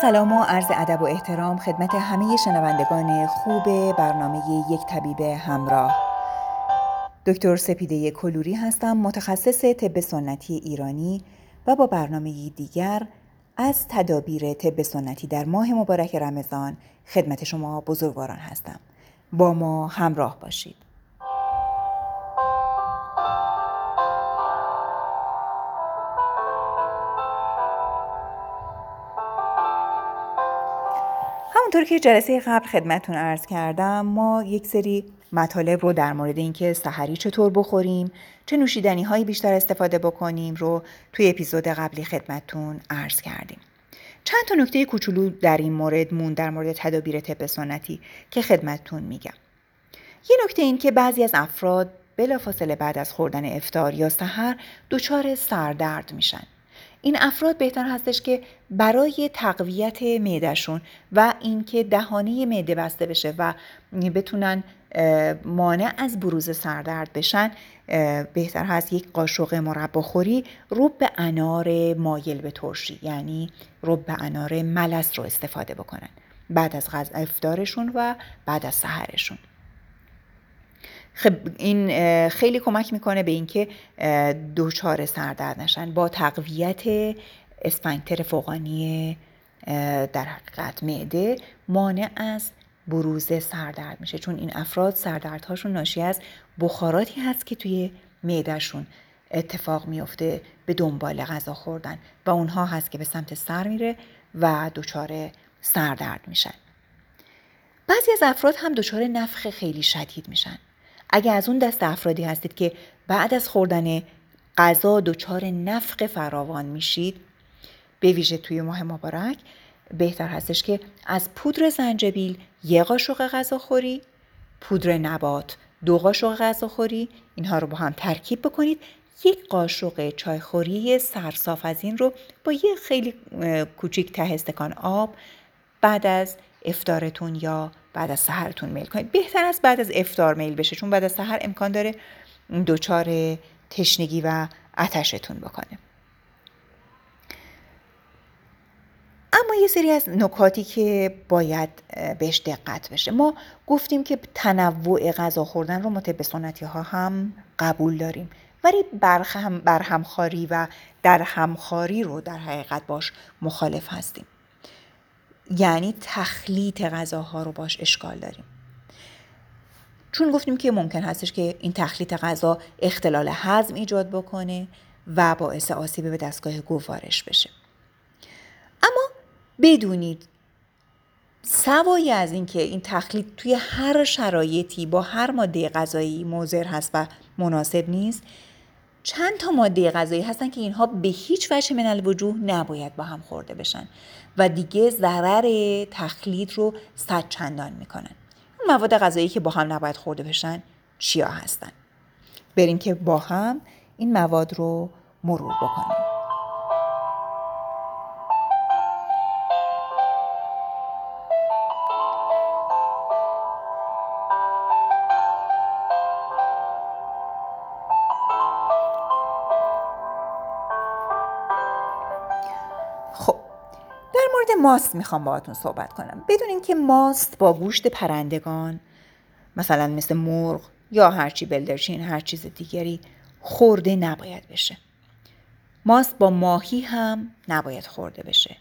سلام و عرض ادب و احترام خدمت همه شنوندگان خوب برنامه یک طبیب همراه. دکتر سپیده کلوری هستم متخصص طب سنتی ایرانی و با برنامه دیگر از تدابیر طب سنتی در ماه مبارک رمضان خدمت شما بزرگواران هستم. با ما همراه باشید. همونطور که جلسه قبل خدمتون ارز کردم ما یک سری مطالب رو در مورد اینکه سحری چطور بخوریم چه نوشیدنی هایی بیشتر استفاده بکنیم رو توی اپیزود قبلی خدمتون ارز کردیم. چند تا نکته کوچولو در این مورد مون در مورد تدابیر طب سنتی که خدمتتون میگم. یه نکته این که بعضی از افراد بلافاصله بعد از خوردن افتار یا سحر دچار سردرد میشن. این افراد بهتر هستش که برای تقویت معدهشون و اینکه دهانه معده بسته بشه و بتونن مانع از بروز سردرد بشن بهتر هست یک قاشق مرباخوری روب به انار مایل به ترشی یعنی روب به انار ملس رو استفاده بکنن بعد از غذا افطارشون و بعد از سحرشون. خب این خیلی کمک می‌کنه به اینکه دوچار سردرد نشن با تقویت اسفنکتر فوقانی در حقیقت معده مانع از بروز سردرد میشه. چون این افراد سردردهاشون ناشی از بخاراتی هست که توی معدهشون اتفاق میفته به دنبال غذا خوردن و اونها هست که به سمت سر میره و دچار سردرد میشن. بعضی از افراد هم دچار نفخ خیلی شدید میشن. اگه از اون دست افرادی هستید که بعد از خوردن غذا دچار نفق فراوان میشید به ویژه توی ماه مبارک بهتر هستش که از پودر زنجبیل یک قاشق غذاخوری پودر نبات دو قاشق غذاخوری اینها رو با هم ترکیب بکنید. یک قاشق چایخوری سرصاف از این رو با یه خیلی کوچیک ته استکان آب بعد از افتارتون یا بعد از سحرتون میل کنید. بهتر است بعد از افتار میل بشه چون بعد از سحر امکان داره دچار تشنگی و آتشتون بکنه. اما یه سری از نکاتی که باید بهش دقت بشه. ما گفتیم که تنوع غذا خوردن رو ما سنتی ها هم قبول داریم. ولی برهم برهمخاری و در همخاری رو در حقیقت باش مخالف هستیم. یعنی تخلیط غذاها رو باش اشکال داریم. چون گفتیم که ممکن هستش که این تخلیط غذا اختلال هضم ایجاد بکنه و باعث آسیب به دستگاه گوارش بشه. اما بدونید سوایی از اینکه این تخلیط توی هر شرایطی با هر ماده غذایی موزر هست و مناسب نیست چند تا ماده غذایی هستن که اینها به هیچ وجه من الوجوه نباید با هم خورده بشن و دیگه ضرر تخلیط رو صد چندان می‌کنن. مواد غذایی که با هم نباید خورده بشن چیا هستن؟ بریم که با هم این مواد رو مرور بکنیم. ماست می‌خوام باهاتون صحبت کنم. بدونین که ماست با گوشت پرندگان. مثلا مثل مرغ یا هرچی بلدرچین هر چیز دیگری خورده نباید بشه. ماست با ماهی هم نباید خورده بشه.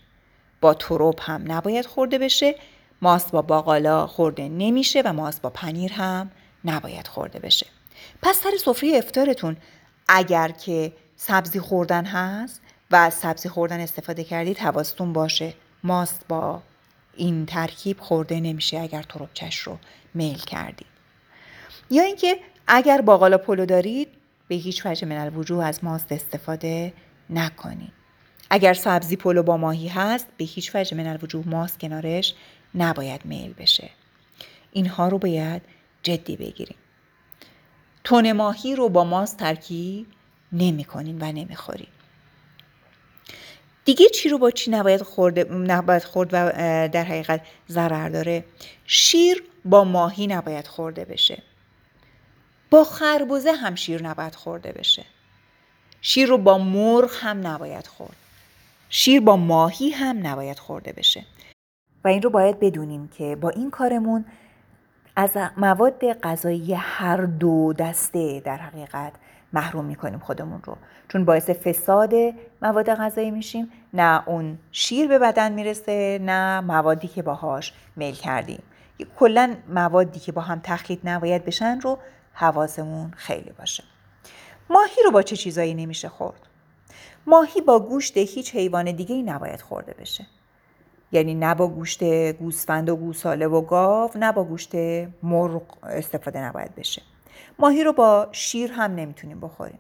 با تروب هم نباید خورده بشه. ماست با باقالا خورده نمیشه و ماست با پنیر هم نباید خورده بشه. پس سر سفره افتارتون اگر که سبزی خوردن هست و از سبزی خوردن استفاده کردید حواستون باشه. ماست با این ترکیب خورده نمیشه اگر تربچش رو میل کردید یا اینکه اگر باقالا پلو دارید به هیچ وجه من الوجوه از ماست استفاده نکنید اگر سبزی پلو با ماهی هست به هیچ وجه من الوجوه ماست کنارش نباید میل بشه. اینها رو باید جدی بگیریم. تون ماهی رو با ماست ترکیب نمی کنین و نمی‌خورید دیگه چی رو با چی نباید خورد نباید خورد و در حقیقت ضرر داره؟ شیر با ماهی نباید خورده بشه. با خربوزه هم شیر نباید خورده بشه. شیر رو با مرغ هم نباید خورد. شیر با ماهی هم نباید خورده بشه. و این رو باید بدونیم که با این کارمون از مواد غذایی هر دو دسته در حقیقت محروم می‌کنیم خودمون رو. چون باعث فساد مواد غذایی میشیم. نه اون شیر به بدن می‌رسه نه موادی که باهاش میل کردیم. کلا موادی که با هم تخلیط نباید بشن رو حواسمون خیلی باشه. ماهی رو با چه چیزایی نمیشه خورد؟ ماهی با گوشت هیچ حیوان دیگه ای نباید خورده بشه. یعنی نه با گوشت گوسفند و گوساله و گاو نه با گوشت مرغ استفاده نباید بشه. ماهی رو با شیر هم نمی‌تونیم بخوریم.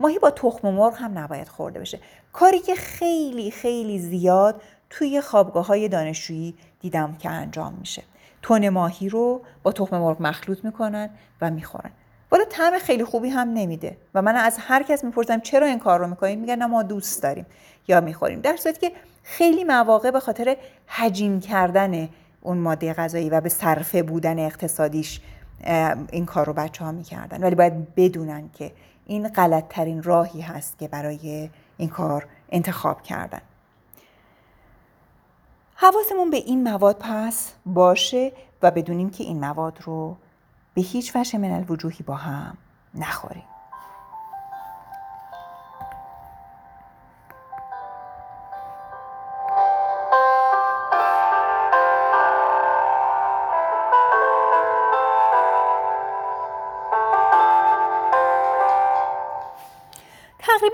ماهی با تخم مرغ هم نباید خورده بشه. کاری که خیلی خیلی زیاد توی خوابگاه های دانشجویی دیدم که انجام میشه. تون ماهی رو با تخم مرغ مخلوط می‌کنن و می‌خورن. ولی طعم خیلی خوبی هم نمیده و من از هر کس می‌پرسم چرا این کار رو می‌کنیم میگن ما دوست داریم یا می‌خوریم. در صورتی که خیلی مواقع به خاطر حجیم کردن اون ماده غذایی و به صرفه بودن اقتصادیش این کار رو بچه ها می‌کردن. ولی باید بدونن که این غلط ترین راهی هست که برای این کار انتخاب کردن. حواسمون به این مواد پس باشه و بدونیم که این مواد رو به هیچ وجه من الوجوهی با هم نخوریم.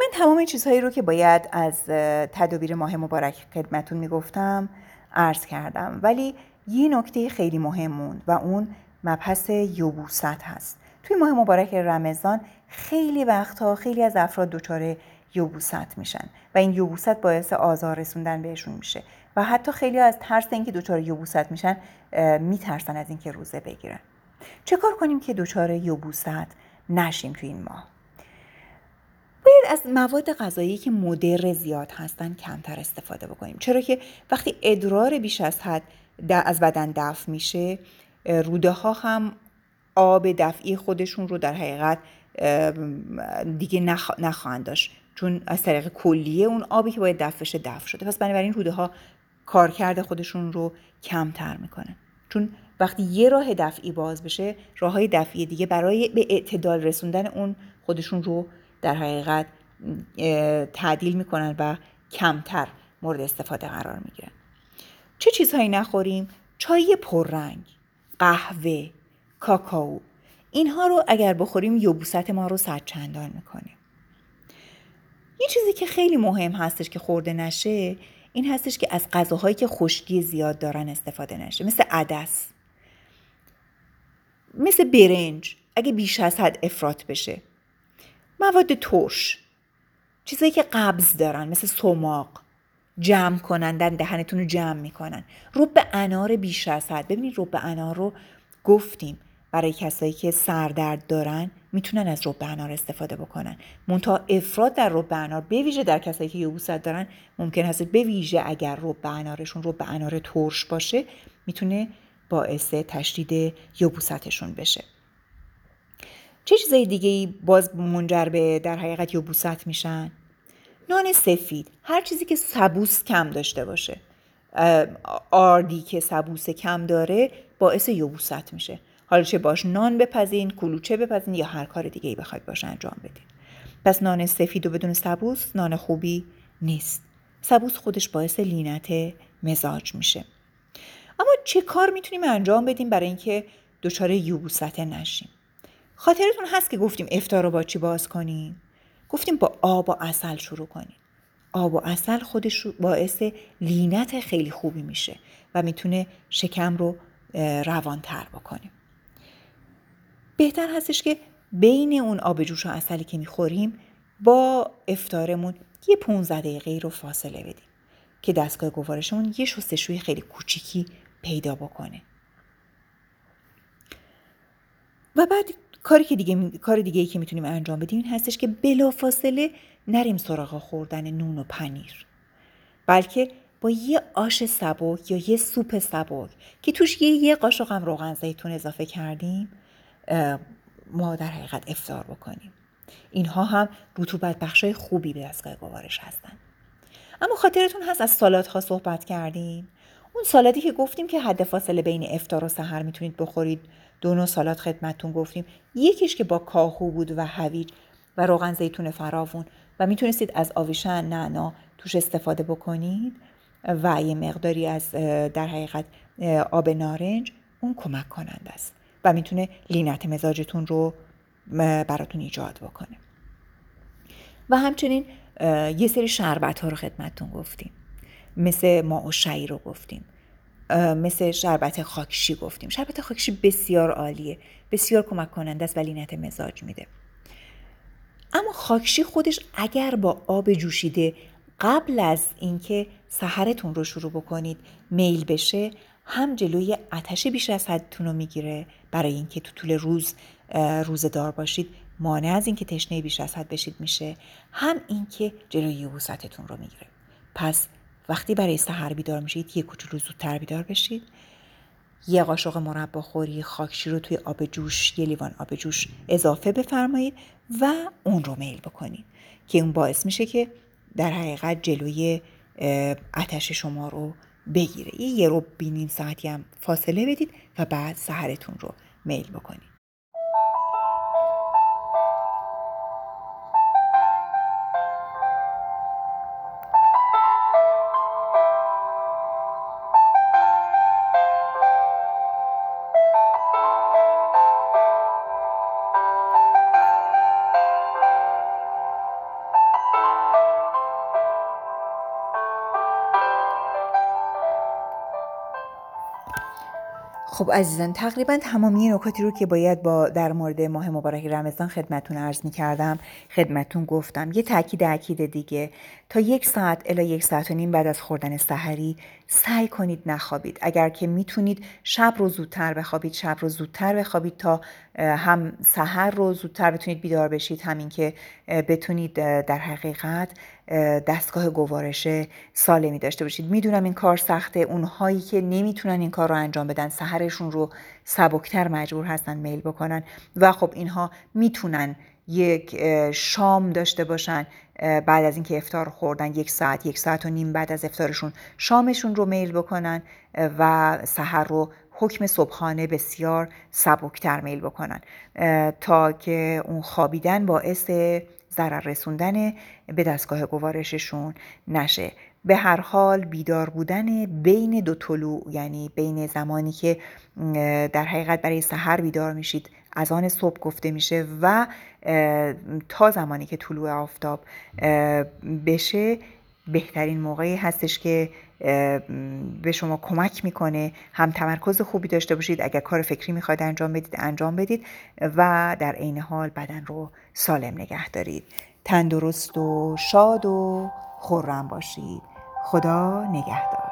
تقریبا تمام چیزهایی رو که باید از تدابیر ماه مبارک خدمتون می‌گفتم عرض کردم. ولی یه نکته خیلی مهمون و اون مبحث یوبوست هست. توی ماه مبارک رمضان خیلی وقتها خیلی از افراد دچار یوبوست میشن و این یوبوست باعث آزار رسوندن بهشون میشه و حتی خیلی از ترس اینکه دچار یوبوست میشن میترسن از اینکه روزه بگیرن. چه کار کنیم که دچار یوبوست نشیم توی این ماه؟ باید از مواد غذایی که مدر زیاد هستن کمتر استفاده بکنیم. چرا که وقتی ادرار بیش از حد از بدن دفع میشه روده ها هم آب دفعی خودشون رو در حقیقت دیگه نخواهند داشت. چون از طریق کلیه اون آبی که باید دفع بشه دفع شده. پس بنابراین روده ها کارکرد خودشون رو کمتر می‌کنن چون وقتی یه راه دفعی باز بشه راه های دفعی دیگه برای به اعتدال رسوندن اون خودشون رو در حقیقت تعدیل می‌کنن و کمتر مورد استفاده قرار می‌گیرن. چه چیزهایی نخوریم؟ چای پررنگ قهوه کاکائو اینها رو اگر بخوریم یوبوست ما رو چندان می‌کنه. یه چیزی که خیلی مهم هستش که خورده نشه این هستش که از غذاهایی که خشکی زیاد دارن استفاده نشه. مثل عدس. مثل برنج. اگه بیش از حد افراط بشه. مواد ترش چیزایی که قبض دارن مثل سماق جمع کنندن دهنتون رو جمع می‌کنن. رب انار بیش از حد. ببینید رب انار رو گفتیم. برای کسایی که سردرد دارن می‌تونن از رب انار استفاده بکنن. منتها افراد در رب انار به ویژه در کسایی که یبوست دارن ممکن هست به ویژه اگر رب انارشون رب انار ترش باشه می‌تونه باعث تشدید یبوستشون بشه. چه چیزای دیگه باز منجر به در حقیقت یبوست میشن؟ نان سفید هر چیزی که سبوس کم داشته باشه. آردی که سبوس کم داره باعث یبوست میشه. حالا چه باش نان بپزین کلوچه بپزین یا هر کار دیگه ای بخواید باش انجام بدین. پس نان سفید و بدون سبوس نان خوبی نیست. سبوس خودش باعث لینت مزاج میشه. اما چه کار می‌تونیم انجام بدیم برای اینکه دچار یوبوست نشیم؟ خاطرتون هست که گفتیم افتار رو با چی باز کنیم؟ گفتیم با آب و اصل شروع کنیم. آب و اصل خودش باعث لینت خیلی خوبی میشه و می‌تونه شکم رو روانتر بکنیم بهتر هستش که بین اون آب جوش و اصلی که می‌خوریم با افتارمون یه 15 دقیقه رو فاصله بدیم که دستگاه گوارشمون یه شستشوی خیلی کوچیکی پیدا بکنه. و بعد کاری که دیگه کار دیگه ای که می‌تونیم انجام بدیم این هستش که بلافاصله نریم سراغ خوردن نون و پنیر. بلکه با یه آش سبک یا یه سوپ سبک که توش یه یه قاشق هم روغن زیتون اضافه کردیم ما در حقیقت افطار بکنیم. اینها هم رطوبت بخشای خوبی به دستگاه گوارش هستن. اما خاطرتون هست از سالات ها صحبت کردیم. اون سالادی که گفتیم که حد فاصله بین افطار و سحر می‌تونید بخورید دو نوع سالاد خدمتتون گفتیم. یکیش که با کاهو بود و هویج و روغن زیتون فراوون. و می‌تونستید از آویشن نعنا توش استفاده بکنید و یه مقداری از در حقیقت آب نارنج اون کمک کننده است. و می‌تونه لینت مزاجتون رو براتون ایجاد بکنه. و همچنین یه سری شربت ها رو خدمتتون گفتیم. مثل ماءالشعیر رو گفتیم. مثل شربت خاکشی گفتیم. شربت خاکشی بسیار عالیه. بسیار کمک کننده است و لینت مزاج میده. اما خاکشی خودش اگر با آب جوشیده قبل از اینکه سحرتون رو شروع بکنید میل بشه هم جلوی آتش بیش از حدتون رو می‌گیره. برای اینکه تو طول روز روزه دار باشید مانع از اینکه تشنه بیش از حد بشید میشه. هم اینکه جلوی یبوستتون رو می‌گیره. پس وقتی برای سحر بیدار میشید یه کوچولو زودتر بیدار بشید. یه قاشق مربا خوری خاکشی رو توی آب جوش یه لیوان آب جوش اضافه بفرمایید و اون رو میل بکنید. که اون باعث میشه که در حقیقت جلوی آتش شما رو بگیره. یه رو بینیم ساعتی هم فاصله بدید و بعد سحرتون رو میل بکنید. خب عزیزان تقریبا تمامی نکاتی رو که باید با در مورد ماه مبارک رمضان خدمتون عرض می کردم خدمتون گفتم. یه تاکید اکید دیگه. تا یک ساعت الا یک ساعت و نیم بعد از خوردن سحری سعی کنید نخوابید. اگر که می‌تونید شب رو زودتر بخوابید شب رو زودتر بخوابید تا هم سحر رو زودتر بتونید بیدار بشید همین که بتونید در حقیقت دستگاه گوارش سالمی داشته باشید. می‌دونم این کار سخته. اونهایی که نمی‌تونن این کار رو انجام بدن سحرشون رو سبکتر مجبور هستن میل بکنن. و خب اینها می‌تونن یک شام داشته باشن بعد از اینکه افتار خوردن یک ساعت یک ساعت و نیم بعد از افتارشون شامشون رو میل بکنن و سحر رو حکم صبحانه بسیار سبکتر میل بکنن. تا که اون خوابیدن باعث ضرر رسوندن به دستگاه گوارششون نشه. به هر حال بیدار بودن بین دو طلوع یعنی بین زمانی که در حقیقت برای سحر بیدار میشید از آن صبح گفته میشه و تا زمانی که طلوع آفتاب بشه بهترین موقعی هستش که به شما کمک می‌کنه هم تمرکز خوبی داشته باشید اگر کار فکری می‌خواید انجام بدید انجام بدید و در عین حال بدن رو سالم نگه دارید. تندرست و شاد و خورم باشید. خدا نگهدار.